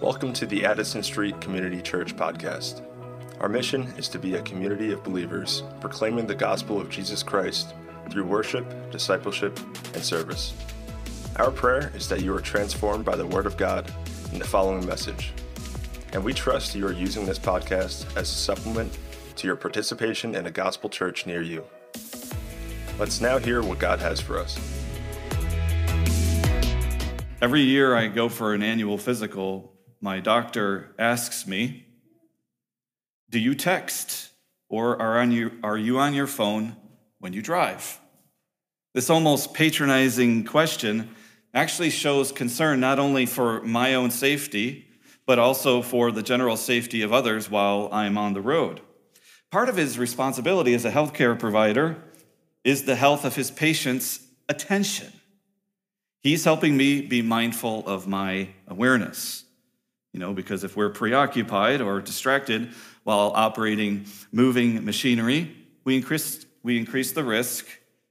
Welcome to the Addison Street Community Church podcast. Our mission is to be a community of believers proclaiming the gospel of Jesus Christ through worship, discipleship, and service. Our prayer is that you are transformed by the Word of God in the following message. And we trust you are using this podcast as a supplement to your participation in a gospel church near you. Let's now hear what God has for us. Every year I go for an annual physical, my doctor asks me, Do you text or are, on you, are you on your phone when you drive? This almost patronizing question actually shows concern not only for my own safety, but also for the general safety of others while I'm on the road. Part of his responsibility as a healthcare provider is the health of his patients' attention. He's helping me be mindful of my awareness. You know, because if we're preoccupied or distracted while operating moving machinery, we increase, we increase the risk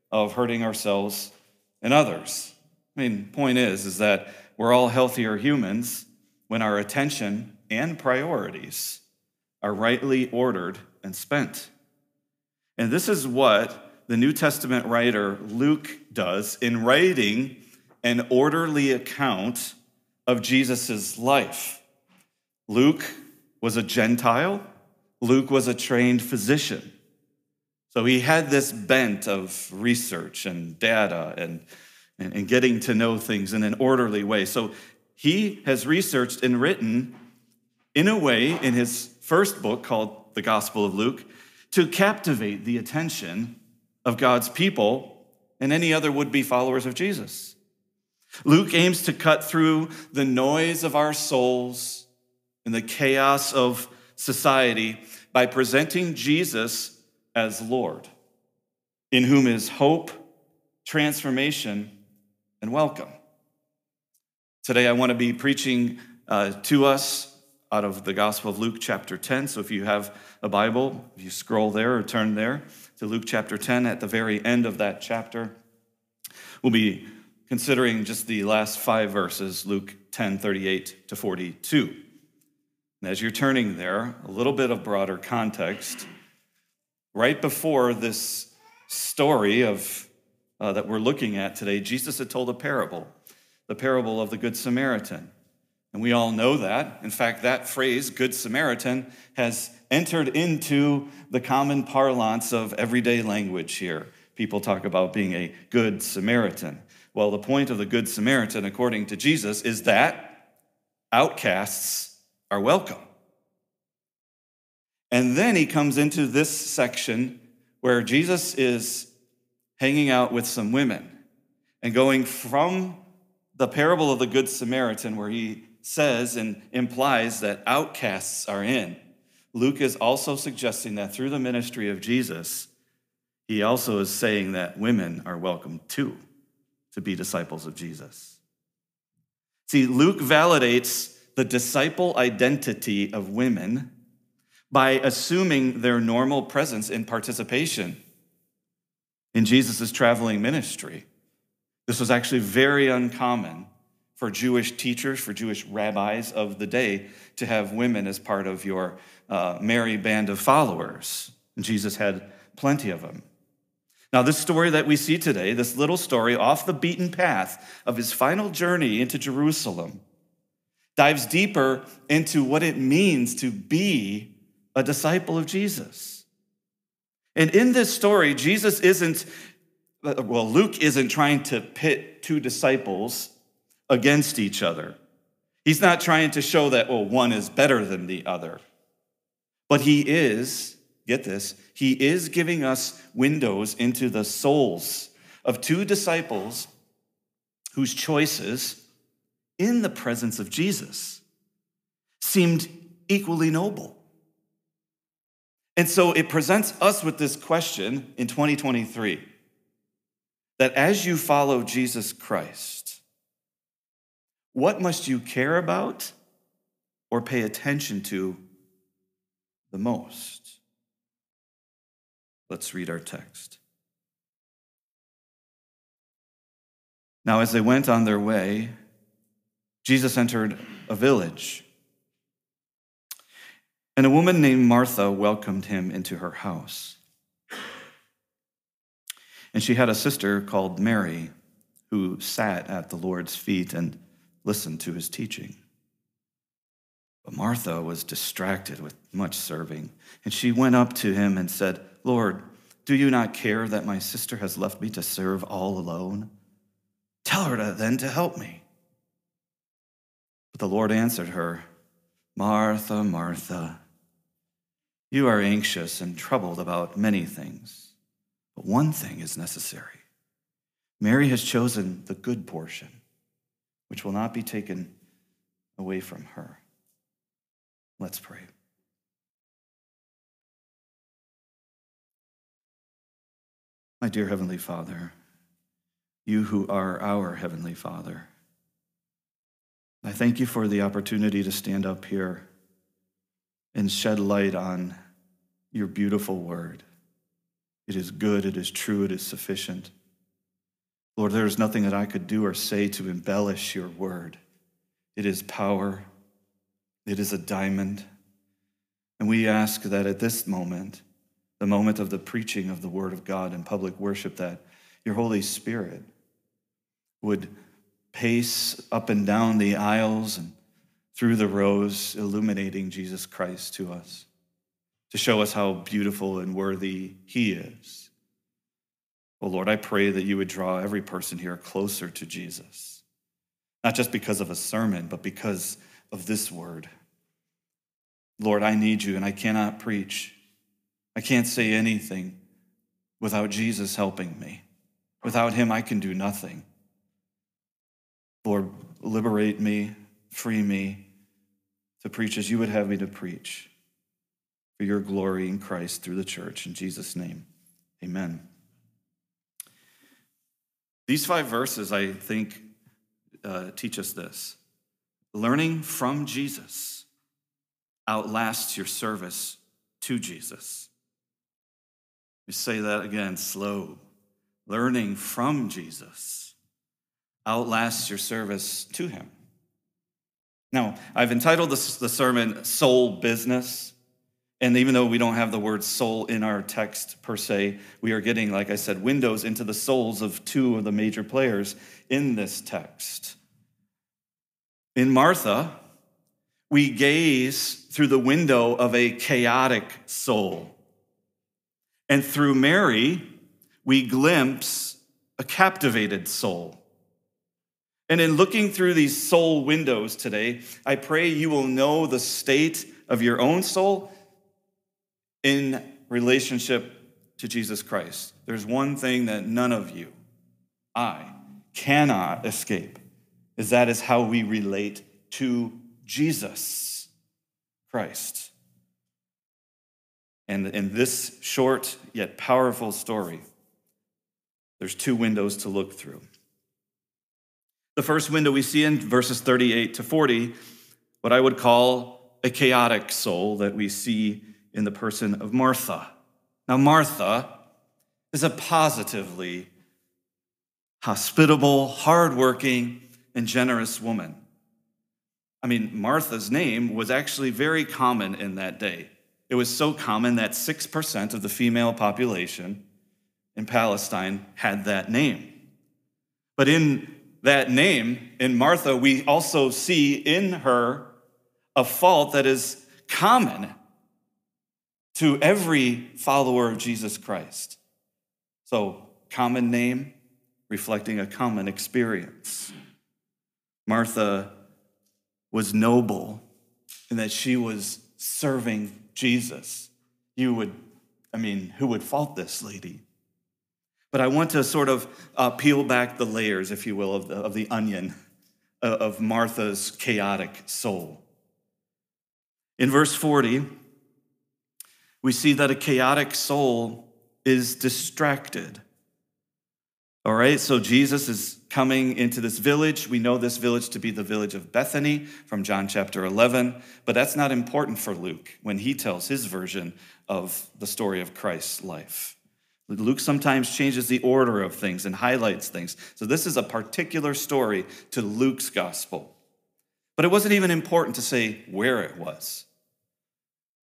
of hurting ourselves and others. I mean, point is, is that we're all healthier humans when our attention and priorities are rightly ordered and spent. And this is what the New Testament writer Luke does in writing an orderly account of Jesus' life. Luke was a Gentile, Luke was a trained physician. So he had this bent of research and data and, and, and, getting to know things in an orderly way. So he has researched and written in a way in his first book called The Gospel of Luke to captivate the attention of God's people and any other would be followers of Jesus. Luke aims to cut through the noise of our souls and the chaos of society by presenting Jesus as Lord, in whom is hope, transformation, and welcome. Today, I want to be preaching uh, to us out of the Gospel of Luke, chapter 10. So if you have a Bible, if you scroll there or turn there to Luke chapter 10, at the very end of that chapter, we'll be considering just the last five verses, Luke 10 38 to 42. And as you're turning there, a little bit of broader context. Right before this story of uh, that we're looking at today, Jesus had told a parable, the parable of the Good Samaritan. And we all know that. In fact, that phrase, Good Samaritan, has entered into the common parlance of everyday language here. People talk about being a good Samaritan. Well, the point of the Good Samaritan, according to Jesus, is that outcasts are welcome. And then he comes into this section where Jesus is hanging out with some women and going from the parable of the Good Samaritan, where he says and implies that outcasts are in. Luke is also suggesting that through the ministry of Jesus, he also is saying that women are welcome too to be disciples of Jesus. See, Luke validates the disciple identity of women by assuming their normal presence and participation in Jesus' traveling ministry. This was actually very uncommon for Jewish teachers, for Jewish rabbis of the day, to have women as part of your uh, merry band of followers. And Jesus had plenty of them. Now, this story that we see today, this little story off the beaten path of his final journey into Jerusalem, dives deeper into what it means to be a disciple of Jesus. And in this story, Jesus isn't, well, Luke isn't trying to pit two disciples against each other. He's not trying to show that, well, one is better than the other. But he is get this, he is giving us windows into the souls of two disciples whose choices in the presence of Jesus seemed equally noble. And so it presents us with this question in 2023 that as you follow Jesus Christ, what must you care about or pay attention to the most? Let's read our text. Now, as they went on their way, Jesus entered a village, And a woman named Martha welcomed him into her house. And she had a sister called Mary who sat at the Lord's feet and listened to his teaching. But Martha was distracted with much serving, and she went up to him and said, Lord, do you not care that my sister has left me to serve all alone? Tell her to, then to help me. But the Lord answered her, Martha, Martha, you are anxious and troubled about many things, but one thing is necessary. Mary has chosen the good portion, which will not be taken away from her. Let's pray. My dear Heavenly Father, you who are our Heavenly Father, I thank you for the opportunity to stand up here and shed light on your beautiful word. It is good, it is true, it is sufficient. Lord, there is nothing that I could do or say to embellish your word. It is power, it is a diamond. And we ask that at this moment, the moment of the preaching of the word of God in public worship, that your Holy Spirit would pace up and down the aisles and through the rows, illuminating Jesus Christ to us, to show us how beautiful and worthy He is. Oh Lord, I pray that you would draw every person here closer to Jesus, not just because of a sermon, but because of this word. Lord, I need you and I cannot preach. I can't say anything without Jesus helping me. Without him, I can do nothing. Lord, liberate me, free me, to preach as you would have me to preach for your glory in Christ through the church. In Jesus' name, amen. These five verses, I think, uh, teach us this learning from Jesus outlasts your service to Jesus. We say that again, slow. Learning from Jesus outlasts your service to him. Now, I've entitled this, the sermon Soul Business. And even though we don't have the word soul in our text per se, we are getting, like I said, windows into the souls of two of the major players in this text. In Martha, we gaze through the window of a chaotic soul. And through Mary, we glimpse a captivated soul. And in looking through these soul windows today, I pray you will know the state of your own soul in relationship to Jesus Christ. There's one thing that none of you, I, cannot escape, is that is how we relate to Jesus Christ. And in this short yet powerful story, there's two windows to look through. The first window we see in verses 38 to 40, what I would call a chaotic soul that we see in the person of Martha. Now, Martha is a positively hospitable, hardworking, and generous woman. I mean, Martha's name was actually very common in that day. It was so common that 6% of the female population in Palestine had that name. But in that name, in Martha, we also see in her a fault that is common to every follower of Jesus Christ. So, common name reflecting a common experience. Martha was noble in that she was serving Jesus. You would, I mean, who would fault this lady? But I want to sort of uh, peel back the layers, if you will, of the, of the onion uh, of Martha's chaotic soul. In verse 40, we see that a chaotic soul is distracted. All right, so Jesus is coming into this village. We know this village to be the village of Bethany from John chapter 11, but that's not important for Luke when he tells his version of the story of Christ's life. Luke sometimes changes the order of things and highlights things. So this is a particular story to Luke's gospel. But it wasn't even important to say where it was.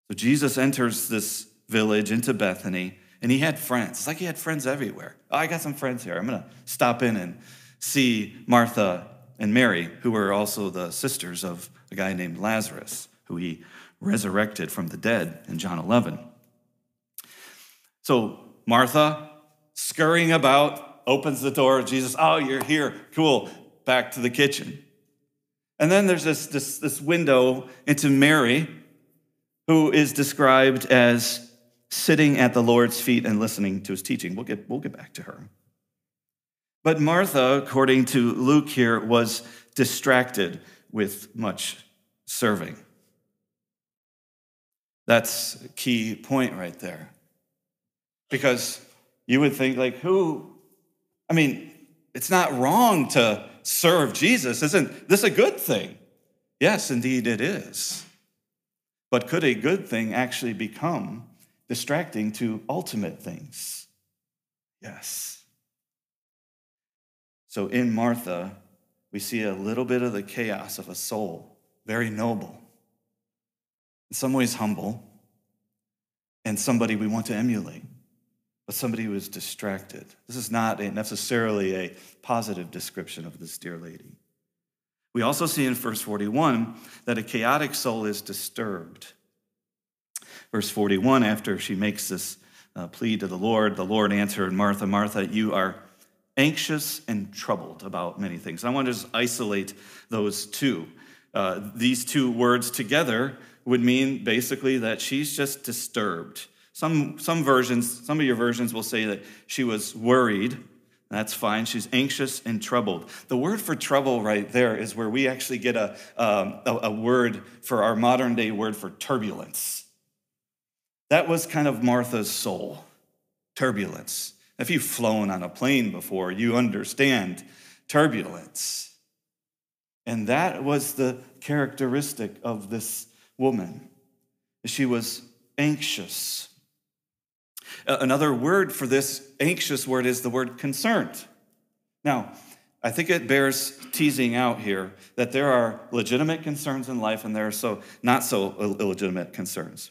So Jesus enters this village into Bethany, and he had friends. It's like he had friends everywhere. Oh, I got some friends here. I'm going to stop in and see Martha and Mary, who were also the sisters of a guy named Lazarus, who he resurrected from the dead in John 11. So Martha, scurrying about, opens the door. Jesus, oh, you're here. Cool. Back to the kitchen. And then there's this, this, this window into Mary, who is described as sitting at the Lord's feet and listening to his teaching. We'll get, we'll get back to her. But Martha, according to Luke here, was distracted with much serving. That's a key point right there. Because you would think, like, who? I mean, it's not wrong to serve Jesus. Isn't this a good thing? Yes, indeed it is. But could a good thing actually become distracting to ultimate things? Yes. So in Martha, we see a little bit of the chaos of a soul, very noble, in some ways humble, and somebody we want to emulate but somebody who is distracted. This is not a necessarily a positive description of this dear lady. We also see in verse 41 that a chaotic soul is disturbed. Verse 41, after she makes this uh, plea to the Lord, the Lord answered, Martha, Martha, you are anxious and troubled about many things. I want to just isolate those two. Uh, these two words together would mean basically that she's just disturbed. Some, some versions, some of your versions will say that she was worried. That's fine. She's anxious and troubled. The word for trouble right there is where we actually get a, um, a, a word for our modern day word for turbulence. That was kind of Martha's soul turbulence. If you've flown on a plane before, you understand turbulence. And that was the characteristic of this woman. She was anxious. Uh, another word for this anxious word is the word concerned. Now, I think it bears teasing out here that there are legitimate concerns in life and there are so not so illegitimate concerns.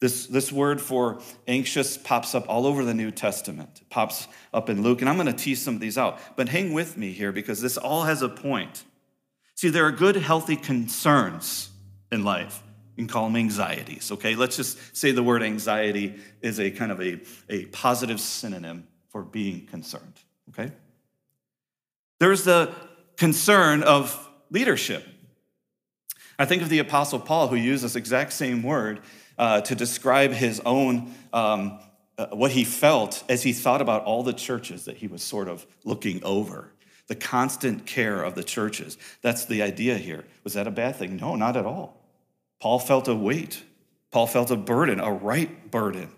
This, this word for anxious pops up all over the New Testament. It pops up in Luke, and I'm going to tease some of these out. But hang with me here because this all has a point. See, there are good, healthy concerns in life can call them anxieties, okay? Let's just say the word anxiety is a kind of a, a positive synonym for being concerned, okay? There's the concern of leadership. I think of the Apostle Paul, who used this exact same word uh, to describe his own, um, uh, what he felt as he thought about all the churches that he was sort of looking over. The constant care of the churches. That's the idea here. Was that a bad thing? No, not at all. Paul felt a weight. Paul felt a burden, a right burden,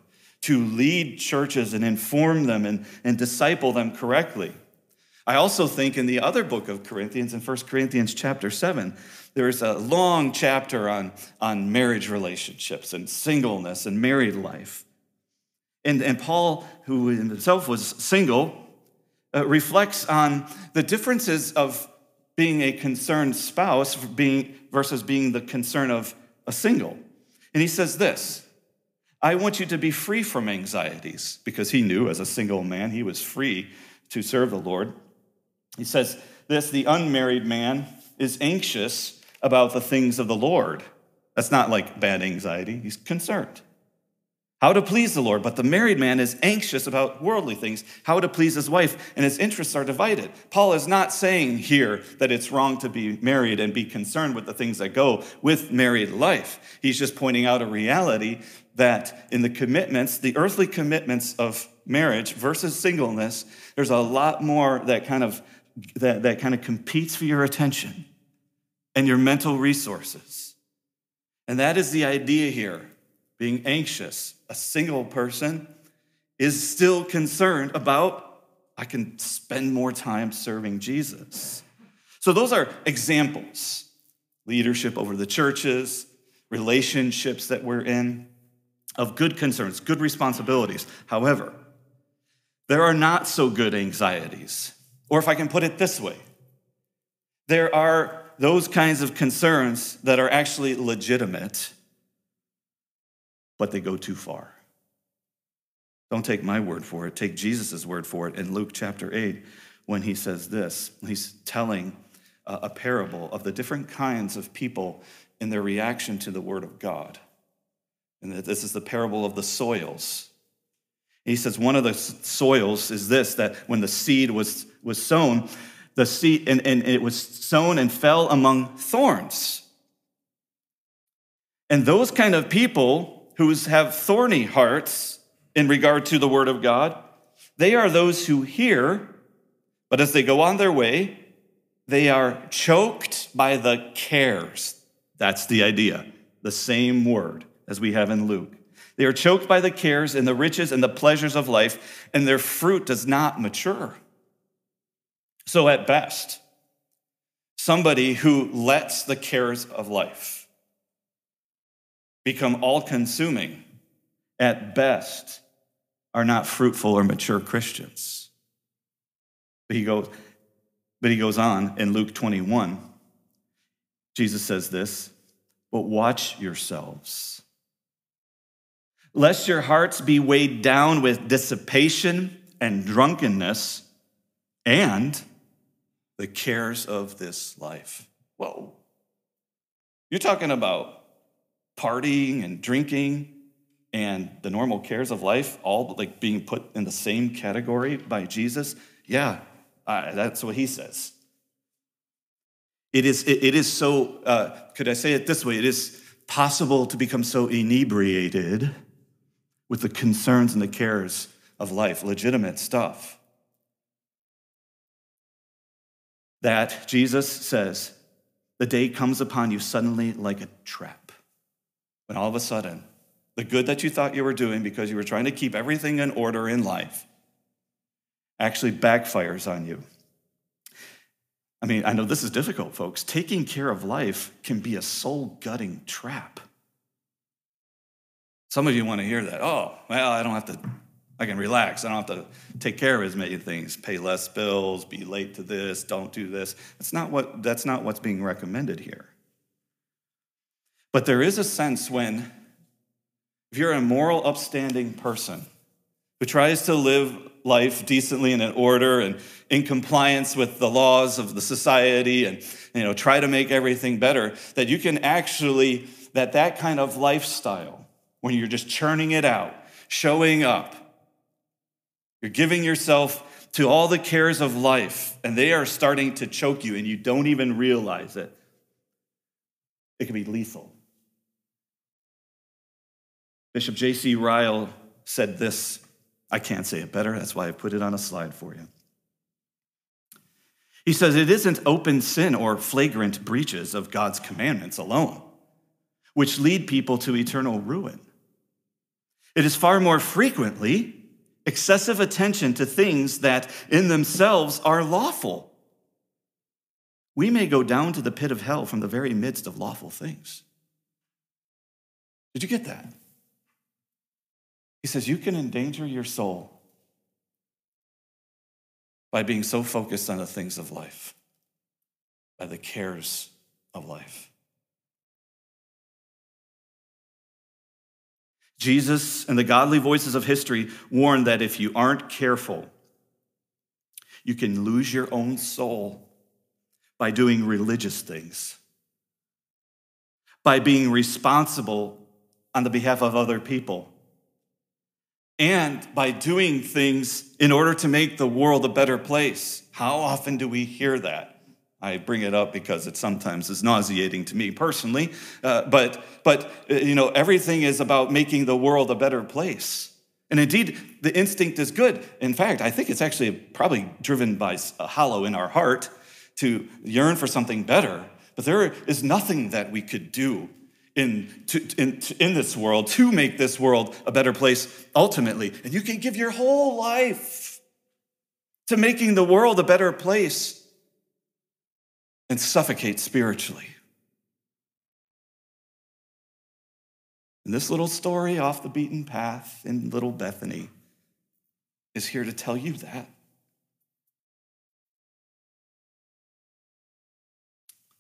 to lead churches and inform them and, and disciple them correctly. I also think in the other book of Corinthians, in 1 Corinthians chapter 7, there's a long chapter on, on marriage relationships and singleness and married life. And, and Paul, who in himself was single, uh, reflects on the differences of being a concerned spouse being, versus being the concern of a single. And he says this I want you to be free from anxieties, because he knew as a single man he was free to serve the Lord. He says this the unmarried man is anxious about the things of the Lord. That's not like bad anxiety, he's concerned how to please the Lord. But the married man is anxious about worldly things, how to please his wife, and his interests are divided. Paul is not saying here that it's wrong to be married and be concerned with the things that go with married life. He's just pointing out a reality that in the commitments, the earthly commitments of marriage versus singleness, there's a lot more that kind of that, that kind of competes for your attention and your mental resources. And that is the idea here being anxious, a single person is still concerned about, I can spend more time serving Jesus. So, those are examples leadership over the churches, relationships that we're in, of good concerns, good responsibilities. However, there are not so good anxieties. Or if I can put it this way, there are those kinds of concerns that are actually legitimate but they go too far. Don't take my word for it, take Jesus' word for it in Luke chapter 8 when he says this. He's telling a parable of the different kinds of people in their reaction to the word of God. And this is the parable of the soils. He says one of the soils is this that when the seed was, was sown, the seed and, and it was sown and fell among thorns. And those kind of people who have thorny hearts in regard to the word of God, they are those who hear, but as they go on their way, they are choked by the cares. That's the idea, the same word as we have in Luke. They are choked by the cares and the riches and the pleasures of life, and their fruit does not mature. So, at best, somebody who lets the cares of life become all consuming, at best, are not fruitful or mature Christians. But he goes, but he goes on in Luke 21. Jesus says this, but watch yourselves, lest your hearts be weighed down with dissipation and drunkenness and the cares of this life. Whoa. You're talking about partying and drinking and the normal cares of life all like being put in the same category by Jesus? Yeah, uh, that's what he says. It is, it, it is so, uh, could I say it this way? It is possible to become so inebriated with the concerns and the cares of life, legitimate stuff, that Jesus says, the day comes upon you suddenly like a trap. When all of a sudden, the good that you thought you were doing because you were trying to keep everything in order in life actually backfires on you. I mean, I know this is difficult, folks. Taking care of life can be a soul gutting trap. Some of you want to hear that. Oh, well, I don't have to, I can relax. I don't have to take care of as many things, pay less bills, be late to this, don't do this. That's not, what, that's not what's being recommended here. But there is a sense when, if you're a moral, upstanding person who tries to live life decently and in order and in compliance with the laws of the society and you know try to make everything better that you can actually that that kind of lifestyle when you're just churning it out showing up you're giving yourself to all the cares of life and they are starting to choke you and you don't even realize it it can be lethal bishop j.c ryle said this I can't say it better. That's why I put it on a slide for you. He says it isn't open sin or flagrant breaches of God's commandments alone, which lead people to eternal ruin. It is far more frequently excessive attention to things that in themselves are lawful. We may go down to the pit of hell from the very midst of lawful things. Did you get that? He says, You can endanger your soul by being so focused on the things of life, by the cares of life. Jesus and the godly voices of history warn that if you aren't careful, you can lose your own soul by doing religious things, by being responsible on the behalf of other people and by doing things in order to make the world a better place. How often do we hear that? I bring it up because it sometimes is nauseating to me personally, uh, but but uh, you know everything is about making the world a better place. And indeed, the instinct is good. In fact, I think it's actually probably driven by a hollow in our heart to yearn for something better. But there is nothing that we could do in, to, in, in this world to make this world a better place ultimately. And you can give your whole life to making the world a better place and suffocate spiritually. And this little story off the beaten path in Little Bethany is here to tell you that.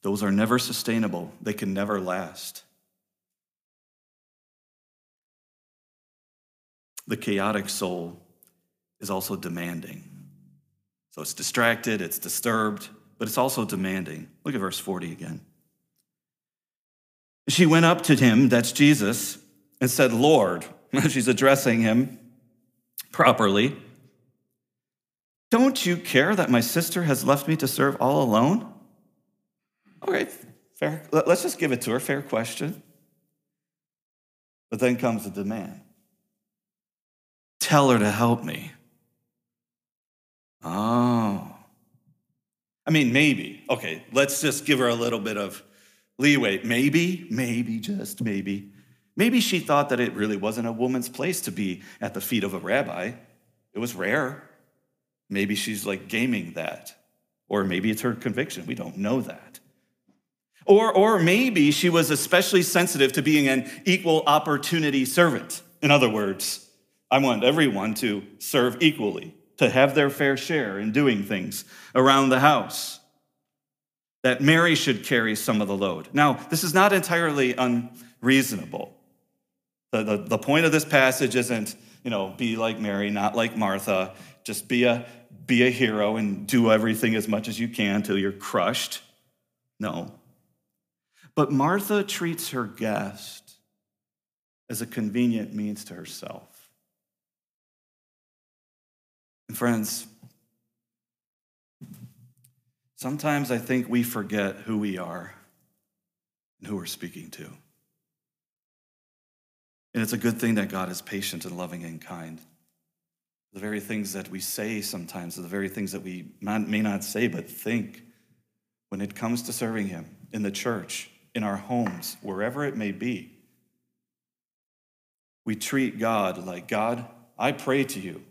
Those are never sustainable, they can never last. The chaotic soul is also demanding. So it's distracted, it's disturbed, but it's also demanding. Look at verse 40 again. She went up to him, that's Jesus, and said, Lord, she's addressing him properly. Don't you care that my sister has left me to serve all alone? Okay, fair. Let's just give it to her. Fair question. But then comes the demand tell her to help me. Oh. I mean, maybe. Okay, let's just give her a little bit of leeway. Maybe, maybe, just maybe. Maybe she thought that it really wasn't a woman's place to be at the feet of a rabbi. It was rare. Maybe she's like gaming that. Or maybe it's her conviction. We don't know that. Or, or maybe she was especially sensitive to being an equal opportunity servant. In other words, I want everyone to serve equally, to have their fair share in doing things around the house. That Mary should carry some of the load. Now, this is not entirely unreasonable. The, the, the point of this passage isn't, you know, be like Mary, not like Martha. Just be a, be a hero and do everything as much as you can till you're crushed. No. But Martha treats her guest as a convenient means to herself. And friends, sometimes I think we forget who we are and who we're speaking to. And it's a good thing that God is patient and loving and kind. The very things that we say sometimes the very things that we may not say but think when it comes to serving Him in the church, in our homes, wherever it may be. We treat God like God, I pray to you.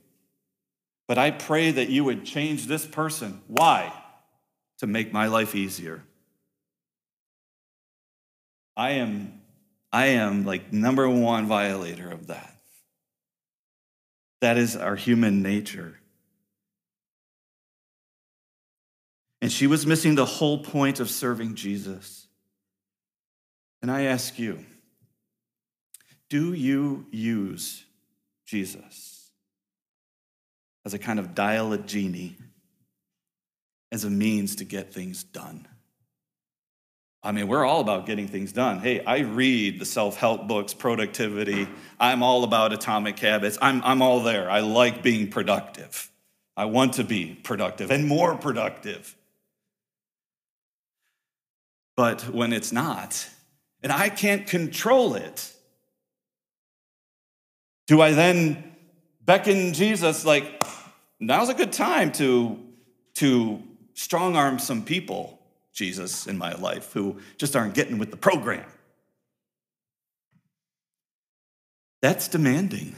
But I pray that you would change this person. Why? To make my life easier. I am, I am like number one violator of that. That is our human nature. And she was missing the whole point of serving Jesus. And I ask you, do you use Jesus? As a kind of dial a genie, as a means to get things done. I mean, we're all about getting things done. Hey, I read the self help books, productivity. I'm all about atomic habits. I'm, I'm all there. I like being productive. I want to be productive and more productive. But when it's not, and I can't control it, do I then beckon Jesus, like, now's a good time to, to strong arm some people, Jesus, in my life who just aren't getting with the program. That's demanding.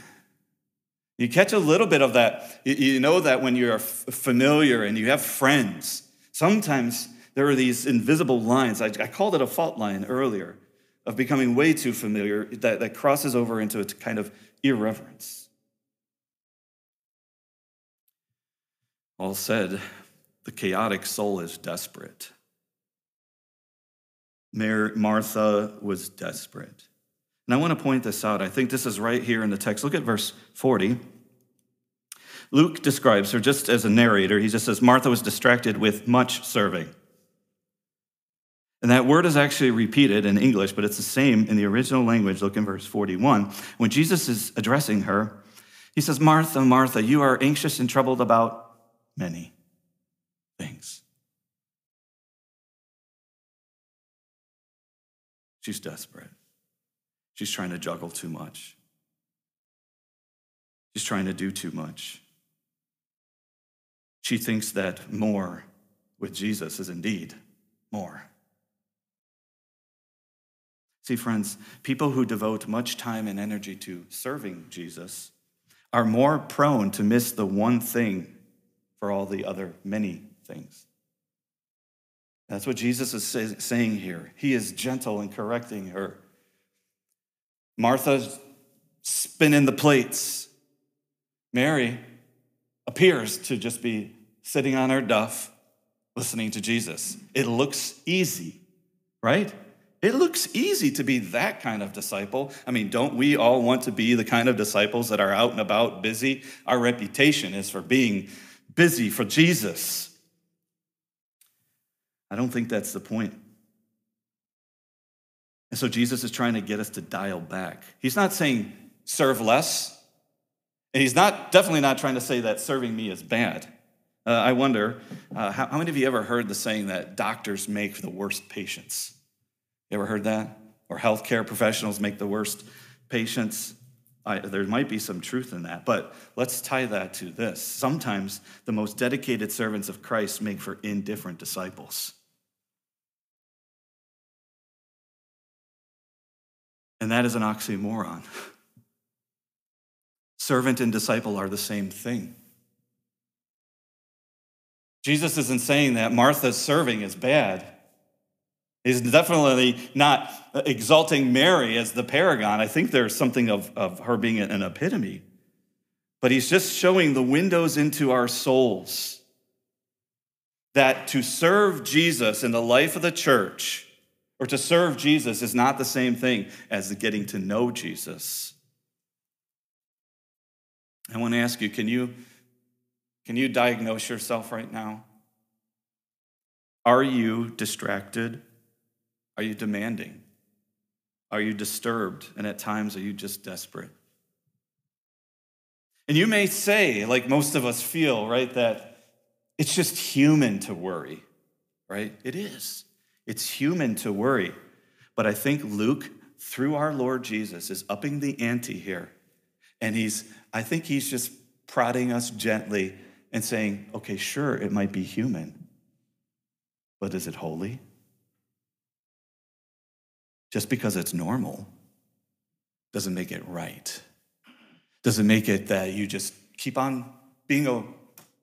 You catch a little bit of that. You know that when you're familiar and you have friends, sometimes there are these invisible lines. I, called it a fault line earlier of becoming way too familiar that, that crosses over into a kind of irreverence. All said, the chaotic soul is desperate. Martha was desperate. And I want to point this out. I think this is right here in the text. Look at verse 40. Luke describes her just as a narrator. He just says, Martha was distracted with much serving. And that word is actually repeated in English, but it's the same in the original language. Look in verse 41. When Jesus is addressing her, he says, Martha, Martha, you are anxious and troubled about many things. She's desperate. She's trying to juggle too much. She's trying to do too much. She thinks that more with Jesus is indeed more. See, friends, people who devote much time and energy to serving Jesus are more prone to miss the one thing for all the other many things. That's what Jesus is saying here. He is gentle in correcting her. Martha's spinning the plates. Mary appears to just be sitting on her duff, listening to Jesus. It looks easy, right? It looks easy to be that kind of disciple. I mean, don't we all want to be the kind of disciples that are out and about busy? Our reputation is for being busy for Jesus. I don't think that's the point. And so Jesus is trying to get us to dial back. He's not saying serve less. And he's not definitely not trying to say that serving me is bad. Uh, I wonder, uh, how, how many of you ever heard the saying that doctors make the worst patients? You ever heard that? Or healthcare professionals make the worst patients? I, there might be some truth in that, but let's tie that to this. Sometimes the most dedicated servants of Christ make for indifferent disciples. And that is an oxymoron. Servant and disciple are the same thing. Jesus isn't saying that Martha's serving is bad. He's definitely not exalting Mary as the paragon. I think there's something of, of her being an epitome. But he's just showing the windows into our souls that to serve Jesus in the life of the church or to serve Jesus is not the same thing as getting to know Jesus. I want to ask you can you can you diagnose yourself right now? Are you distracted? Are you demanding? Are you disturbed? And at times, are you just desperate? And you may say, like most of us feel, right, that it's just human to worry, right? It is. It's human to worry. But I think Luke, through our Lord Jesus, is upping the ante here. And he's, I think he's just prodding us gently and saying, okay, sure, it might be human, but is it holy? Just because it's normal doesn't make it right. Doesn't make it that you just keep on being a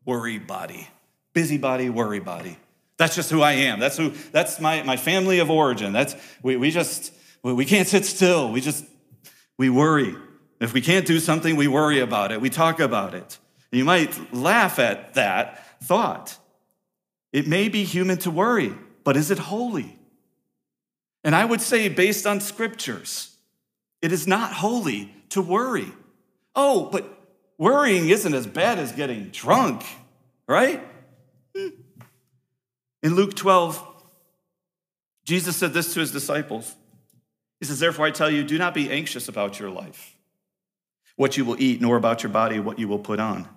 worry body, busybody, worry body. That's just who I am. That's who, that's my, my family of origin. That's, we, we just, we can't sit still. We just, we worry. If we can't do something, we worry about it. We talk about it. You might laugh at that thought. It may be human to worry, but is it holy? And I would say, based on scriptures, it is not holy to worry. Oh, but worrying isn't as bad as getting drunk, right? Hmm. In Luke 12, Jesus said this to his disciples. He says, Therefore, I tell you, do not be anxious about your life, what you will eat, nor about your body, what you will put on.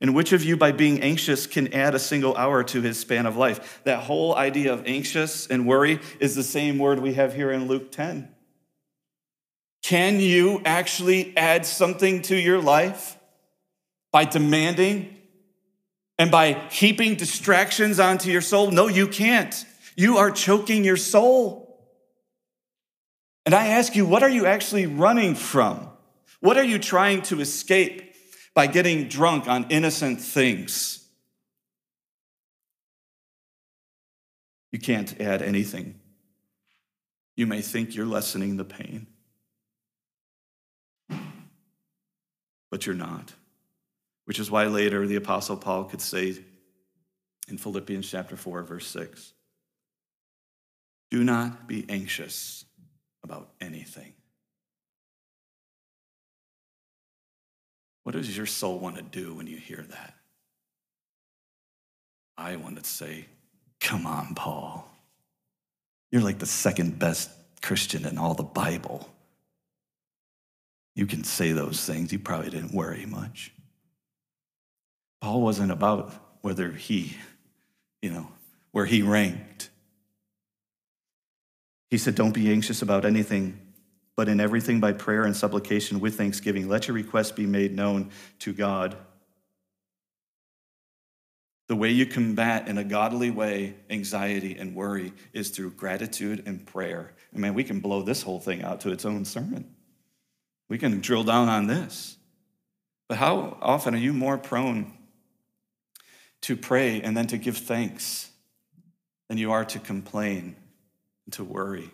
And which of you, by being anxious, can add a single hour to his span of life? That whole idea of anxious and worry is the same word we have here in Luke 10. Can you actually add something to your life by demanding and by heaping distractions onto your soul? No, you can't. You are choking your soul. And I ask you, what are you actually running from? What are you trying to escape? By getting drunk on innocent things. You can't add anything. You may think you're lessening the pain, but you're not. Which is why later the Apostle Paul could say in Philippians chapter 4, verse 6 Do not be anxious about anything. What does your soul want to do when you hear that? I want to say, Come on, Paul. You're like the second best Christian in all the Bible. You can say those things. You probably didn't worry much. Paul wasn't about whether he, you know, where he ranked. He said, Don't be anxious about anything, but in everything by prayer and supplication with thanksgiving, let your requests be made known to God. The way you combat in a godly way anxiety and worry is through gratitude and prayer. I mean, we can blow this whole thing out to its own sermon. We can drill down on this. But how often are you more prone to pray and then to give thanks than you are to complain and to worry?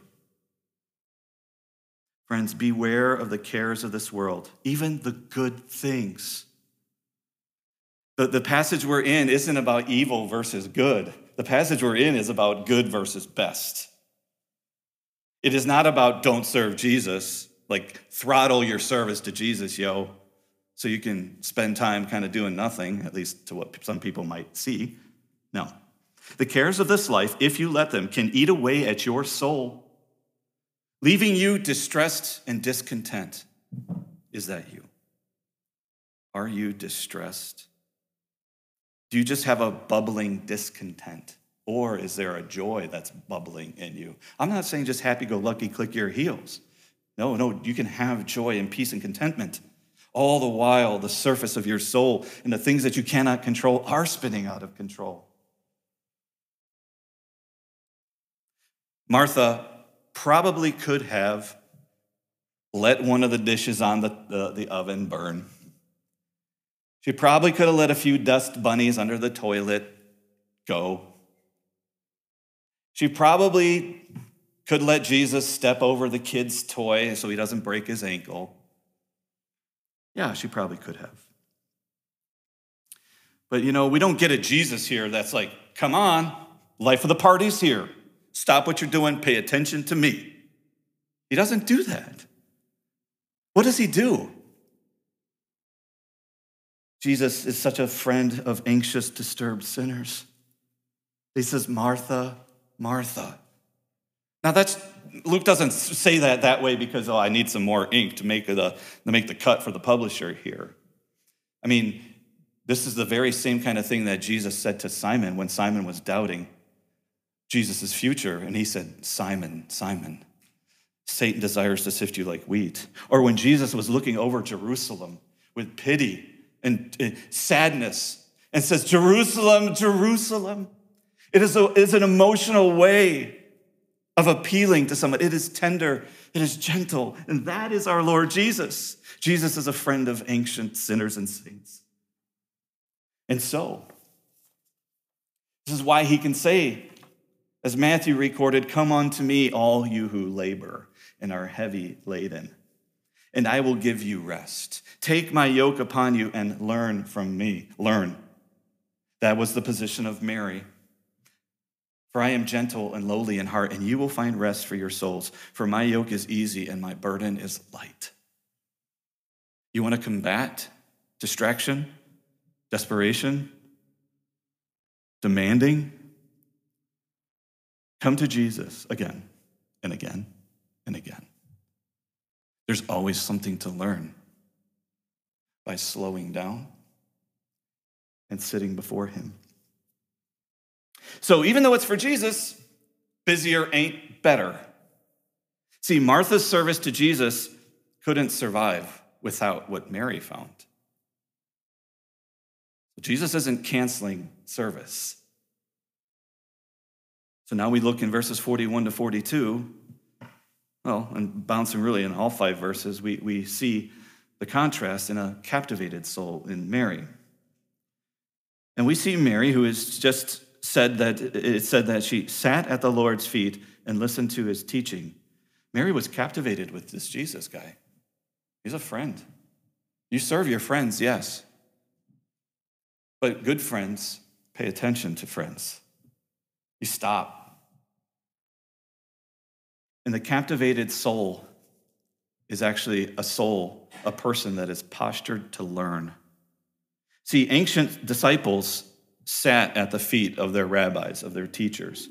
Friends, beware of the cares of this world, even the good things. The, the passage we're in isn't about evil versus good. The passage we're in is about good versus best. It is not about don't serve Jesus, like throttle your service to Jesus, yo, so you can spend time kind of doing nothing, at least to what some people might see. No. The cares of this life, if you let them, can eat away at your soul, leaving you distressed and discontent. Is that you? Are you distressed? Do you just have a bubbling discontent? Or is there a joy that's bubbling in you? I'm not saying just happy go lucky, click your heels. No, no, you can have joy and peace and contentment. All the while, the surface of your soul and the things that you cannot control are spinning out of control. Martha probably could have let one of the dishes on the, the, the, oven burn. She probably could have let a few dust bunnies under the toilet go. She probably could let Jesus step over the kid's toy so he doesn't break his ankle. Yeah, she probably could have. But you know, we don't get a Jesus here that's like, come on, life of the party's here. Stop what you're doing, pay attention to me. He doesn't do that. What does he do? Jesus is such a friend of anxious, disturbed sinners. He says, Martha, Martha. Now that's Luke doesn't say that that way because oh I need some more ink to make the to make the cut for the publisher here. I mean, this is the very same kind of thing that Jesus said to Simon when Simon was doubting Jesus' future and he said, "Simon, Simon, Satan desires to sift you like wheat." Or when Jesus was looking over Jerusalem with pity and sadness and says, "Jerusalem, Jerusalem, it is, a, is an emotional way of appealing to someone. It is tender, it is gentle, and that is our Lord Jesus. Jesus is a friend of ancient sinners and saints. And so, this is why he can say, as Matthew recorded, Come unto me, all you who labor and are heavy laden, and I will give you rest. Take my yoke upon you and learn from me. Learn. That was the position of Mary. For I am gentle and lowly in heart, and you will find rest for your souls. For my yoke is easy and my burden is light. You want to combat distraction, desperation, demanding? Come to Jesus again and again and again. There's always something to learn by slowing down and sitting before Him. So even though it's for Jesus, busier ain't better. See, Martha's service to Jesus couldn't survive without what Mary found. Jesus isn't canceling service. So now we look in verses 41 to 42. Well, and bouncing really in all five verses, we, we see the contrast in a captivated soul in Mary. And we see Mary, who is just said that it said that she sat at the Lord's feet and listened to his teaching. Mary was captivated with this Jesus guy. He's a friend. You serve your friends, yes. But good friends pay attention to friends. You stop. And the captivated soul is actually a soul, a person that is postured to learn. See, ancient disciples sat at the feet of their rabbis, of their teachers.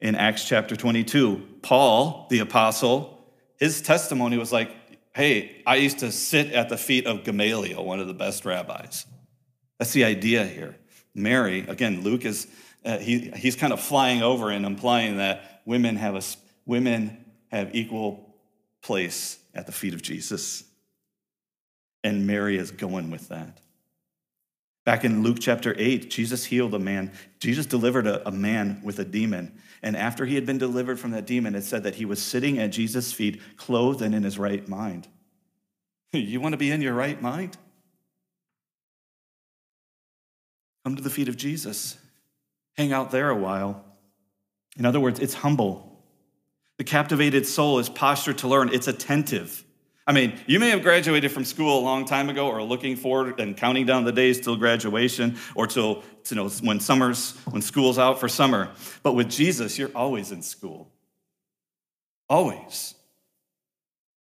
In Acts chapter 22, Paul, the apostle, his testimony was like, hey, I used to sit at the feet of Gamaliel, one of the best rabbis. That's the idea here. Mary, again, Luke is, uh, he, he's kind of flying over and implying that women have, a, women have equal place at the feet of Jesus. And Mary is going with that. Back in Luke chapter 8, Jesus healed a man. Jesus delivered a, a, man with a demon. And after he had been delivered from that demon, it said that he was sitting at Jesus' feet, clothed and in his right mind. You want to be in your right mind? Come to the feet of Jesus. Hang out there a while. In other words, it's humble. The captivated soul is postured to learn, it's attentive. I mean, you may have graduated from school a long time ago or looking forward and counting down the days till graduation or till you know, when summer's when school's out for summer. But with Jesus, you're always in school. Always.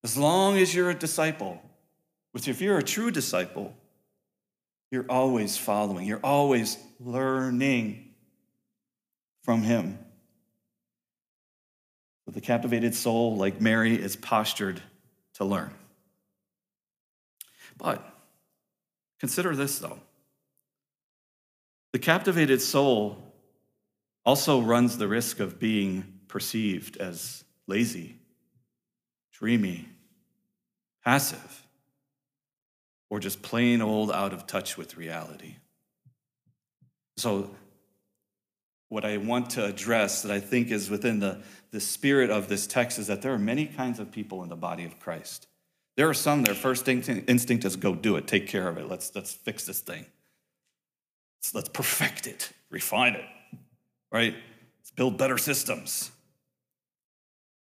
As long as you're a disciple, which if you're a true disciple, you're always following, you're always learning from Him. The captivated soul, like Mary, is postured to learn. But consider this, though the captivated soul also runs the risk of being perceived as lazy, dreamy, passive, or just plain old out of touch with reality. So, what I want to address that I think is within the, the spirit of this text is that there are many kinds of people in the body of Christ. There are some, their first instinct is go do it, take care of it, let's, let's fix this thing. Let's, let's perfect it, refine it, right? Let's build better systems.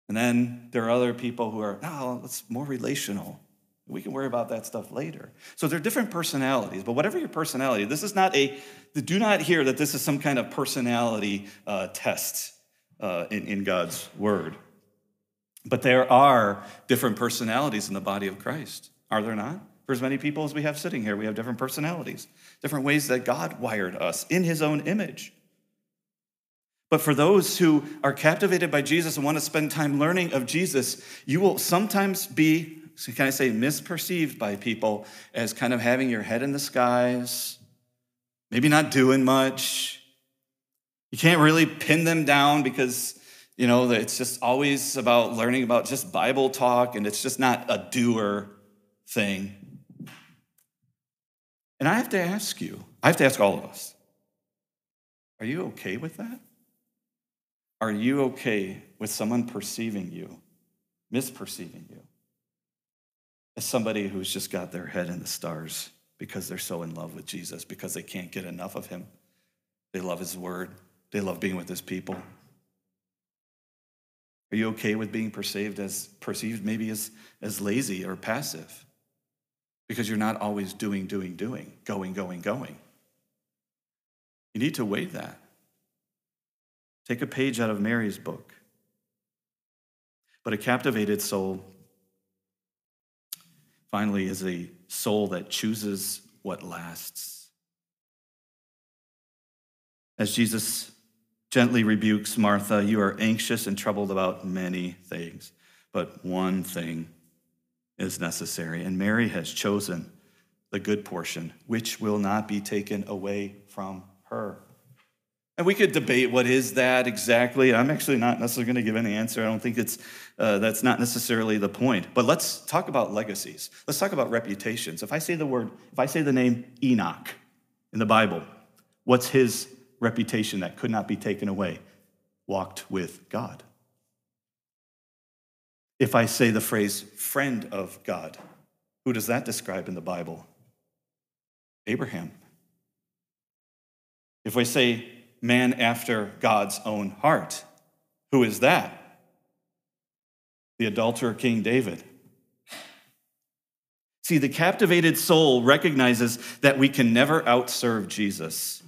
And then there are other people who are, no, it's more relational. We can worry about that stuff later. So there are different personalities, but whatever your personality, this is not a, do not hear that this is some kind of personality uh, test uh, in, in God's word. But there are different personalities in the body of Christ, are there not? For as many people as we have sitting here, we have different personalities, different ways that God wired us in his own image. But for those who are captivated by Jesus and want to spend time learning of Jesus, you will sometimes be can I say misperceived by people as kind of having your head in the skies, maybe not doing much. You can't really pin them down because, you know, it's just always about learning about just Bible talk and it's just not a doer thing. And I have to ask you, I have to ask all of us, are you okay with that? Are you okay with someone perceiving you, misperceiving you? as somebody who's just got their head in the stars because they're so in love with Jesus, because they can't get enough of him. They love his word, they love being with his people. Are you okay with being perceived as perceived maybe as, as lazy or passive? Because you're not always doing, doing, doing, going, going, going. You need to weigh that. Take a page out of Mary's book. But a captivated soul finally, is a soul that chooses what lasts. As Jesus gently rebukes Martha, you are anxious and troubled about many things, but one thing is necessary. And Mary has chosen the good portion, which will not be taken away from her. And we could debate what is that exactly. I'm actually not necessarily going to give an answer. I don't think it's uh, that's not necessarily the point. But let's talk about legacies. Let's talk about reputations. If I say the word, if I say the name Enoch in the Bible, what's his reputation that could not be taken away? Walked with God. If I say the phrase friend of God, who does that describe in the Bible? Abraham. If we say man after God's own heart. Who is that? The adulterer King David. See, the captivated soul recognizes that we can never outserve Jesus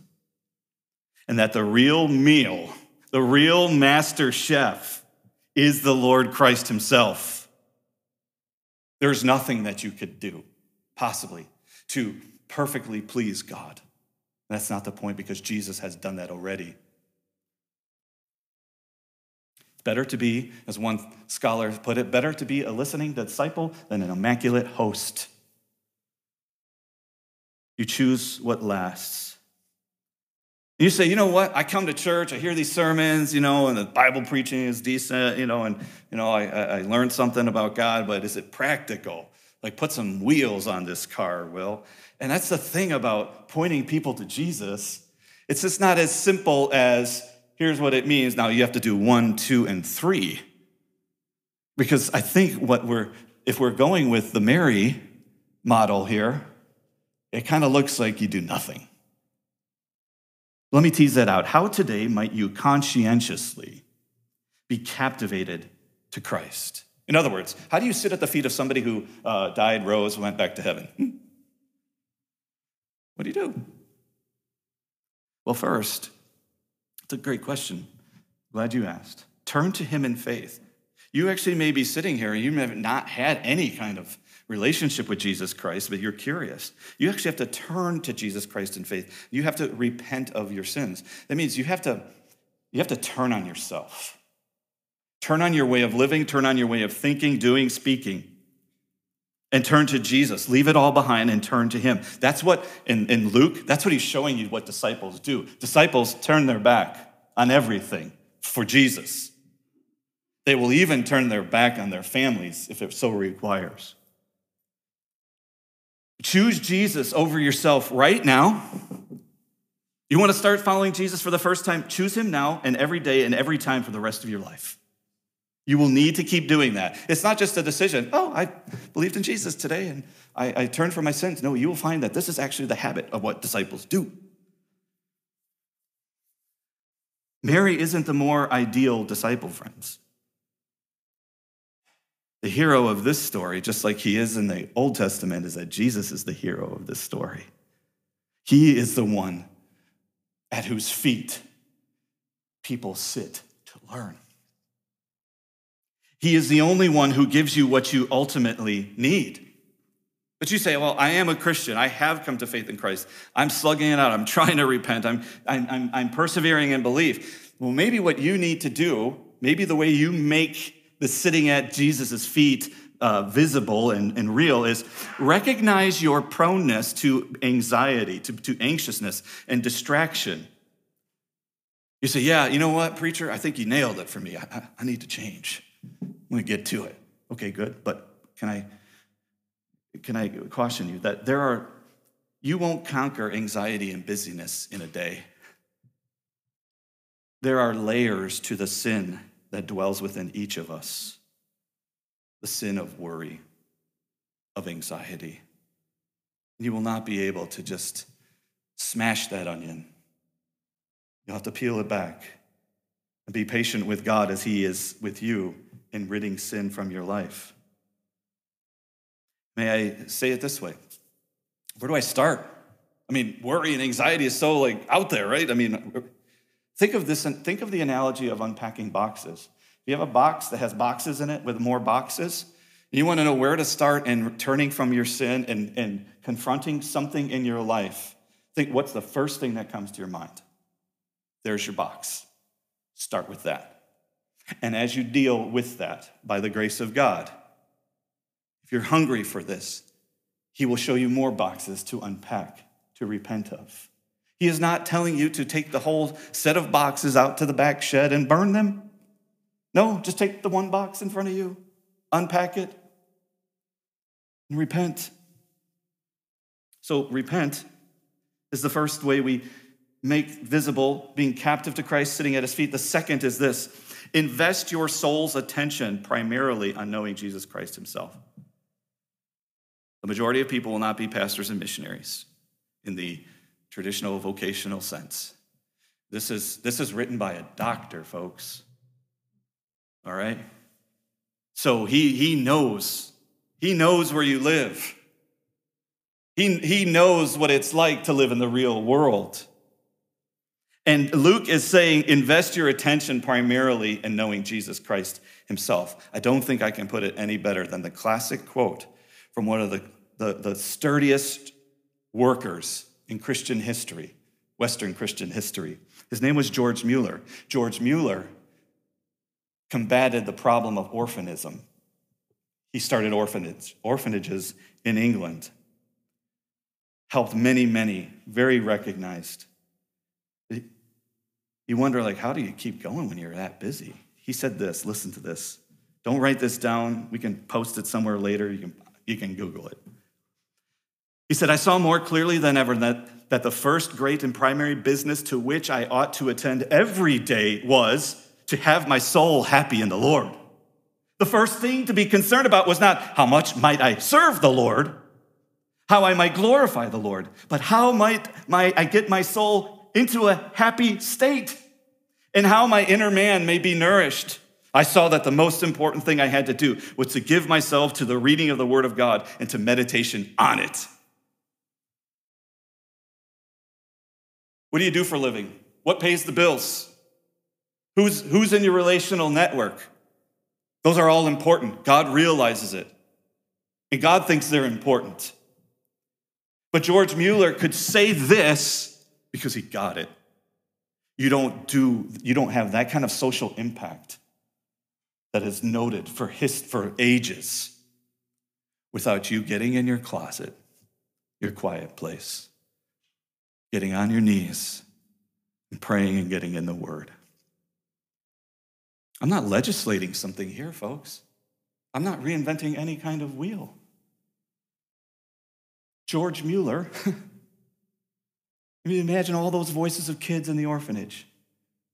and that the real meal, the real master chef, is the Lord Christ Himself. There's nothing that you could do, possibly, to perfectly please God. That's not the point because Jesus has done that already. It's better to be, as one scholar put it, better to be a listening disciple than an immaculate host. You choose what lasts. You say, you know what? I come to church, I hear these sermons, you know, and the Bible preaching is decent, you know, and you know, I, I learned something about God, but is it practical? Like, put some wheels on this car, Will. And that's the thing about pointing people to Jesus. It's just not as simple as here's what it means. Now you have to do one, two, and three. Because I think what we're, if we're going with the Mary model here, it kind of looks like you do nothing. Let me tease that out. How today might you conscientiously be captivated to Christ? In other words, how do you sit at the feet of somebody who uh, died, rose, went back to heaven? Hmm? What do you do? Well, first, it's a great question. Glad you asked. Turn to him in faith. You actually may be sitting here and you may have not had any kind of relationship with Jesus Christ, but you're curious. You actually have to turn to Jesus Christ in faith. You have to repent of your sins. That means you have to, you have to turn on yourself. Turn on your way of living, turn on your way of thinking, doing, speaking, and turn to Jesus. Leave it all behind and turn to Him. That's what, in, in Luke, that's what he's showing you what disciples do. Disciples turn their back on everything for Jesus. They will even turn their back on their families if it so requires. Choose Jesus over yourself right now. You want to start following Jesus for the first time? Choose him now and every day and every time for the rest of your life. You will need to keep doing that. It's not just a decision, oh, I believed in Jesus today and I, I turned from my sins. No, you will find that this is actually the habit of what disciples do. Mary isn't the more ideal disciple, friends. The hero of this story, just like he is in the Old Testament, is that Jesus is the hero of this story. He is the one at whose feet people sit to learn. He is the only one who gives you what you ultimately need. But you say, well, I am a Christian. I have come to faith in Christ. I'm slugging it out. I'm trying to repent. I'm, I'm, I'm, persevering in belief. Well, maybe what you need to do, maybe the way you make the sitting at Jesus' feet uh, visible and, and real is recognize your proneness to anxiety, to, to anxiousness and distraction. You say, Yeah, you know what, preacher? I think you nailed it for me. I, I, need to change. I'm going to get to it. Okay, good. But can I, can I caution you that there are, you won't conquer anxiety and busyness in a day. There are layers to the sin that dwells within each of us the sin of worry, of anxiety. You will not be able to just smash that onion. You'll have to peel it back and be patient with God as He is with you in ridding sin from your life. May I say it this way? Where do I start? I mean, worry and anxiety is so like out there, right? I mean, Think of this, think of the analogy of unpacking boxes. If you have a box that has boxes in it with more boxes, you want to know where to start in turning from your sin and, and confronting something in your life. Think what's the first thing that comes to your mind? There's your box. Start with that. And as you deal with that, by the grace of God, if you're hungry for this, He will show you more boxes to unpack, to repent of. He is not telling you to take the whole set of boxes out to the back shed and burn them. No, just take the one box in front of you, unpack it, and repent. So, repent is the first way we make visible being captive to Christ, sitting at his feet. The second is this invest your soul's attention primarily on knowing Jesus Christ himself. The majority of people will not be pastors and missionaries in the traditional vocational sense. This is, this is written by a doctor, folks. All right? So he, he knows. He knows where you live. He, he knows what it's like to live in the real world. And Luke is saying, invest your attention primarily in knowing Jesus Christ himself. I don't think I can put it any better than the classic quote from one of the, the, the sturdiest workers in Christian history, Western Christian history. His name was George Mueller. George Mueller combated the problem of orphanism. He started orphanage, orphanages in England, helped many, many, very recognized. You wonder, like, how do you keep going when you're that busy? He said this, listen to this. Don't write this down. We can post it somewhere later. You can, you can Google it. He said, I saw more clearly than ever that, that the first great and primary business to which I ought to attend every day was to have my soul happy in the Lord. The first thing to be concerned about was not how much might I serve the Lord, how I might glorify the Lord, but how might my, I get my soul into a happy state and how my inner man may be nourished. I saw that the most important thing I had to do was to give myself to the reading of the Word of God and to meditation on it. What do you do for a living? What pays the bills? Who's, who's in your relational network? Those are all important. God realizes it. And God thinks they're important. But George Mueller could say this because he got it. You don't do, you don't have that kind of social impact that is noted for, his, for ages without you getting in your closet, your quiet place, getting on your knees and praying and getting in the Word. I'm not legislating something here, folks. I'm not reinventing any kind of wheel. George Mueller, I mean, imagine all those voices of kids in the orphanage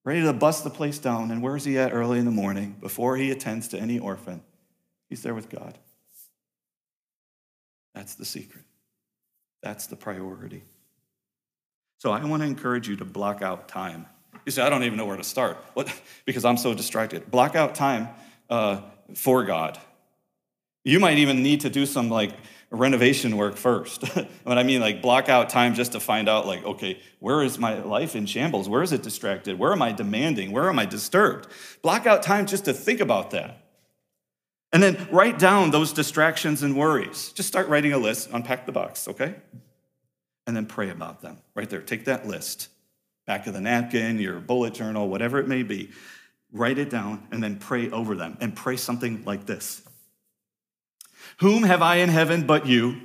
ready to bust the place down. And where's he at early in the morning before he attends to any orphan? He's there with God. That's the secret. That's the priority. So I want to encourage you to block out time. You say, I don't even know where to start. What? Because I'm so distracted. Block out time uh, for God. You might even need to do some like renovation work first. what I mean, like block out time just to find out, like, okay, where is my life in shambles? Where is it distracted? Where am I demanding? Where am I disturbed? Block out time just to think about that. And then write down those distractions and worries. Just start writing a list, unpack the box, okay? And then pray about them right there. Take that list, back of the napkin, your bullet journal, whatever it may be. Write it down and then pray over them and pray something like this whom have I in heaven but you?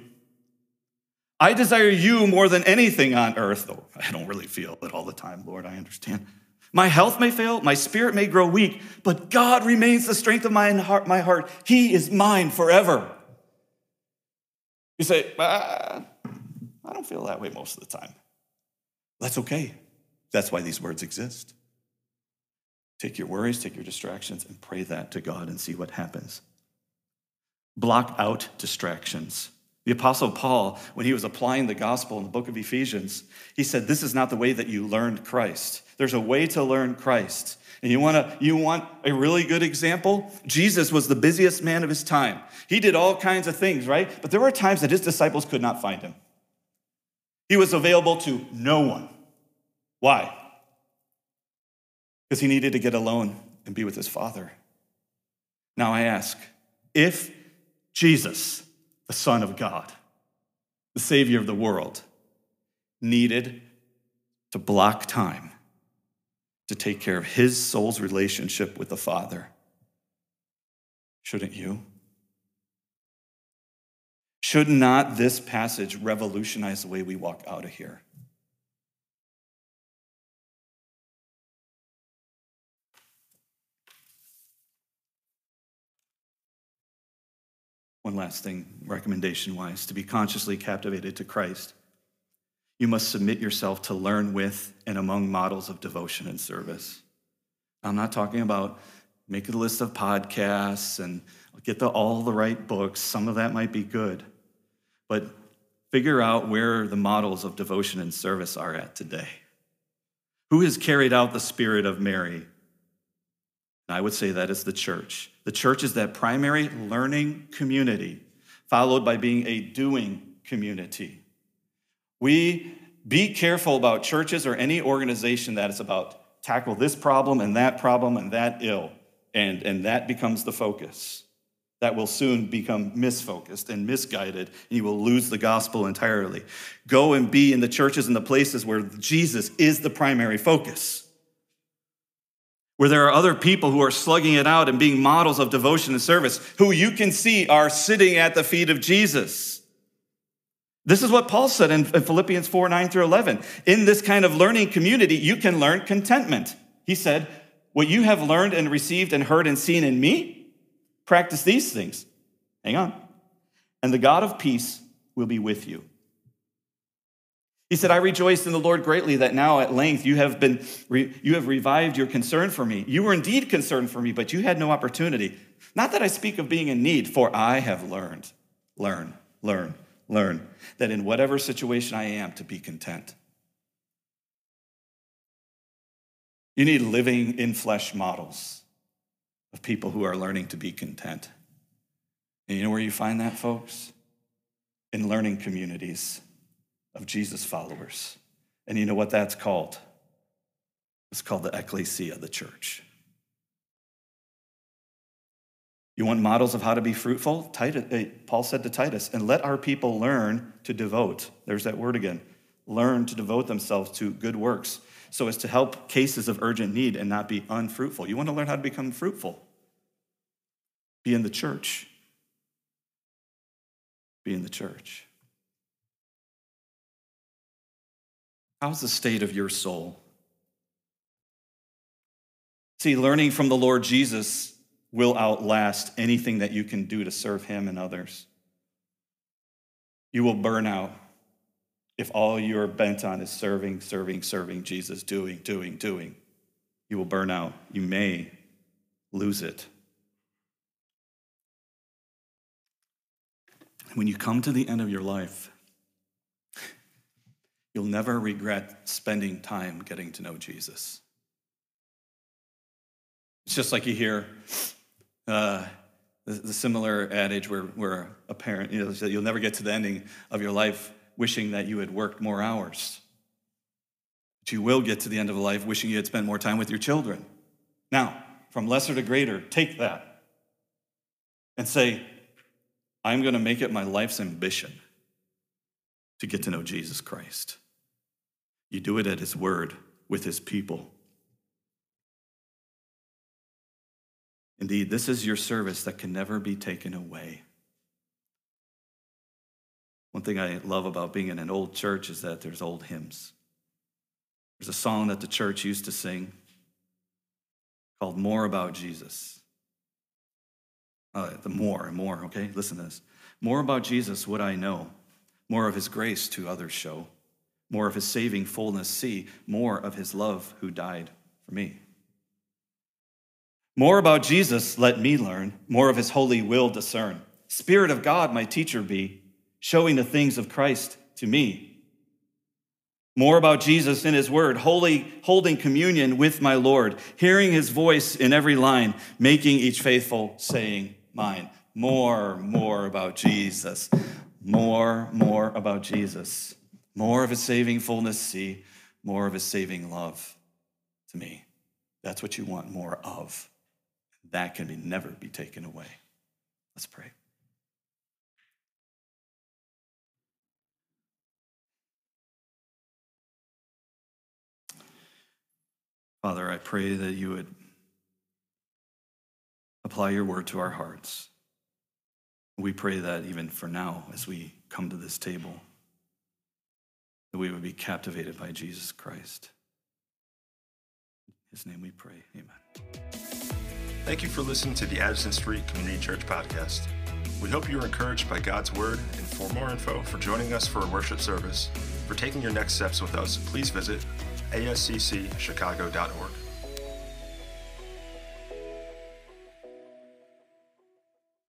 I desire you more than anything on earth, though I don't really feel it all the time, Lord, I understand. My health may fail, my spirit may grow weak, but God remains the strength of my heart. My heart. He is mine forever. You say, ah, I don't feel that way most of the time. That's okay. That's why these words exist. Take your worries, take your distractions, and pray that to God and see what happens block out distractions. The Apostle Paul, when he was applying the gospel in the book of Ephesians, he said, This is not the way that you learned Christ. There's a way to learn Christ. And you, wanna, you want a really good example? Jesus was the busiest man of his time. He did all kinds of things, right? But there were times that his disciples could not find him. He was available to no one. Why? Because he needed to get alone and be with his Father. Now I ask, if Jesus, the Son of God, the Savior of the world, needed to block time to take care of his soul's relationship with the Father. Shouldn't you? Should not this passage revolutionize the way we walk out of here? One last thing, recommendation wise, to be consciously captivated to Christ, you must submit yourself to learn with and among models of devotion and service. I'm not talking about make a list of podcasts and get the, all the right books. Some of that might be good, but figure out where the models of devotion and service are at today. Who has carried out the spirit of Mary and I would say that is the church. The church is that primary learning community, followed by being a doing community. We be careful about churches or any organization that is about tackle this problem and that problem and that ill, and, and that becomes the focus. That will soon become misfocused and misguided, and you will lose the gospel entirely. Go and be in the churches and the places where Jesus is the primary focus where there are other people who are slugging it out and being models of devotion and service, who you can see are sitting at the feet of Jesus. This is what Paul said in Philippians 4 9 through 11. In this kind of learning community, you can learn contentment. He said, What you have learned and received and heard and seen in me, practice these things. Hang on. And the God of peace will be with you. He said, I rejoice in the Lord greatly that now at length you have been you have revived your concern for me. You were indeed concerned for me, but you had no opportunity. Not that I speak of being in need, for I have learned, learn, learn, learn that in whatever situation I am to be content. You need living in flesh models of people who are learning to be content. And you know where you find that, folks? In learning communities of Jesus followers. And you know what that's called? It's called the ecclesia, the church. You want models of how to be fruitful? Titus, eh, Paul said to Titus, and let our people learn to devote. There's that word again. Learn to devote themselves to good works so as to help cases of urgent need and not be unfruitful. You want to learn how to become fruitful? Be in the church. Be in the church. How's the state of your soul? See, learning from the Lord Jesus will outlast anything that you can do to serve Him and others. You will burn out if all you're bent on is serving, serving, serving Jesus, doing, doing, doing. You will burn out. You may lose it. When you come to the end of your life, You'll never regret spending time getting to know Jesus. It's just like you hear uh, the, the, similar adage where, where a parent, you know, you'll never get to the ending of your life wishing that you had worked more hours. But you will get to the end of life wishing you had spent more time with your children. Now, from lesser to greater, take that and say, I'm going to make it my life's ambition to get to know Jesus Christ. You do it at His word with His people. Indeed, this is your service that can never be taken away. One thing I love about being in an old church is that there's old hymns. There's a song that the church used to sing called More About Jesus. Uh, the more and more, okay? Listen to this. More about Jesus would I know, more of his grace to others show more of his saving fullness see, more of his love who died for me. More about Jesus let me learn, more of his holy will discern. Spirit of God, my teacher be, showing the things of Christ to me. More about Jesus in his word, holy, holding communion with my Lord, hearing his voice in every line, making each faithful saying mine. More, more about Jesus. More, more about Jesus. More of his saving fullness, see, more of his saving love to me. That's what you want more of. That can never be taken away. Let's pray. Father, I pray that you would apply your word to our hearts. We pray that even for now as we come to this table that we would be captivated by Jesus Christ. In his name we pray. Amen. Thank you for listening to the Addison Street Community Church podcast. We hope you are encouraged by God's word, and for more info, for joining us for a worship service, for taking your next steps with us, please visit asccchicago.org.